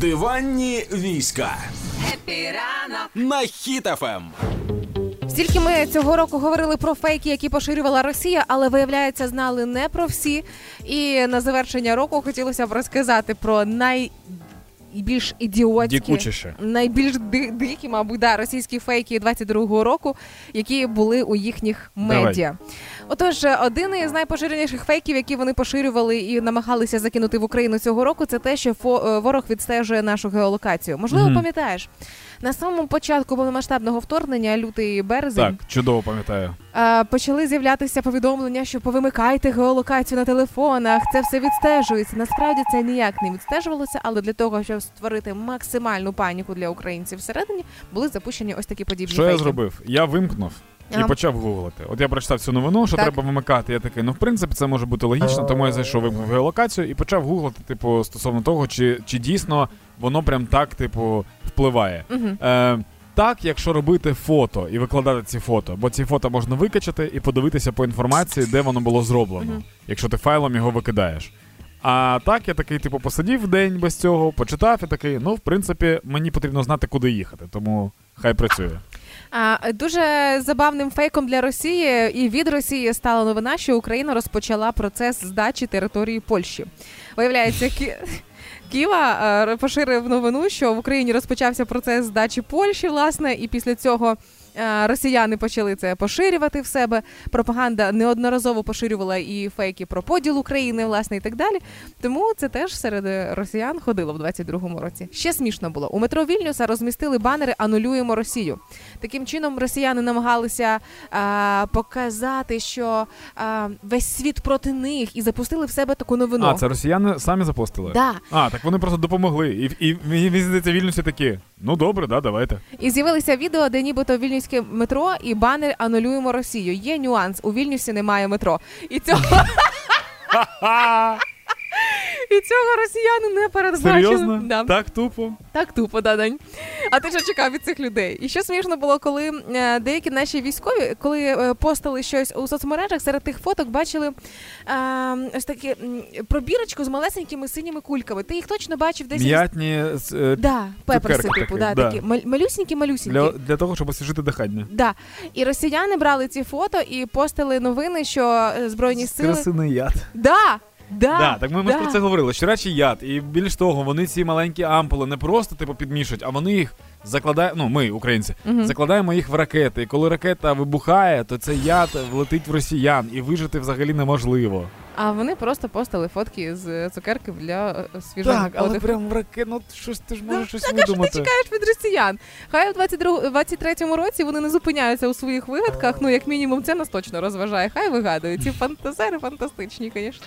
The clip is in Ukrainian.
Диванні війська на Хіт FM. Тільки ми цього року говорили про фейки, які поширювала Росія, але виявляється, знали не про всі. І на завершення року хотілося б розказати про найбільш ідіотські, Дікучіше. найбільш дикі, мабуть, да, російські фейки 22-го року, які були у їхніх Давай. медіа. Отож, один із найпоширеніших фейків, які вони поширювали і намагалися закинути в Україну цього року, це те, що е, ворог відстежує нашу геолокацію. Можливо, Мгм. пам'ятаєш, на самому початку повномасштабного вторгнення, лютий березень, Так, чудово пам'ятаю. Е, почали з'являтися повідомлення, що повимикайте геолокацію на телефонах. Це все відстежується. Насправді це ніяк не відстежувалося, але для того, щоб створити максимальну паніку для українців всередині, були запущені ось такі подібні Що я зробив? Я вимкнув. Ага. І почав гуглити. От я прочитав цю новину, що Так. треба вимикати. Я такий, ну в принципі, це може бути логічно, тому я зайшов вимкнув геолокацію і почав гуглити, типу, стосовно того, чи, чи дійсно воно прям так, типу, впливає. Мгм. Е, так, якщо робити фото і викладати ці фото, бо ці фото можна викачати і подивитися по інформації, де воно було зроблено, Мгм. якщо ти файлом його викидаєш. А так я такий, типу, посидів день без цього, почитав і такий, ну, в принципі, мені потрібно знати, куди їхати, тому хай працює. А, дуже забавним фейком для Росії і від Росії стала новина, що Україна розпочала процес здачі території Польщі. Виявляється, Ки... Ківа е, поширив новину, що в Україні розпочався процес здачі Польщі, власне, і після цього. Е, Росіяни почали це поширювати в себе. Пропаганда неодноразово поширювала і фейки про поділ України, власне, і так далі. Тому це теж серед росіян ходило в 22-му році. Ще смішно було. У метро Вільнюса розмістили банери Анулюємо Росію. Таким чином росіяни намагалися а, показати, що а, весь світ проти них, і запустили в себе таку новину. А, це росіяни самі запостили? Да. А, так вони просто допомогли. І, і мені здається, вільнюсі такі. Ну добре, да, давайте. І з'явилися відео, де нібито вільнюське метро і банер Анулюємо Росію. Є нюанс. У Вільнюсі немає метро. І цього. І цього росіяни не передбачили. Серйозно? Да. Так тупо. Так тупо, да, Дань. А ти що чекав від цих людей? І що смішно було, коли е, деякі наші військові, коли е, постали щось у соцмережах, серед тих фоток бачили е, ось такі пробірочку з малесенькими синіми кульками. Ти їх точно бачив десь? М'ятні з, Да, пеперси, типу, да, да. такі малюсінькі, малюсінькі. для, для того, щоб освіжити дихання. Да. І росіяни брали ці фото і постили новини, що збройні сили. Красиний яд. Да, да, Да, так ми, ми да. про це говорили. Щорячий яд. І більш того, вони ці маленькі ампули не просто типу підмішують, а вони їх закладають. Ну, ми, українці, Мгм. закладаємо їх в ракети. І коли ракета вибухає, то цей яд влетить в росіян, і вижити взагалі неможливо. А вони просто постили фотки з цукерки для е, свіжого Так, але подиху. прям в ракет, ну щось ти ж Ну, щось так, а що ти чекаєш від росіян? Хай у 23-му році вони не зупиняються у своїх вигадках. Ну, як мінімум, це нас точно розважає. Хай вигадують. Ці фантазери фантастичні, звісно.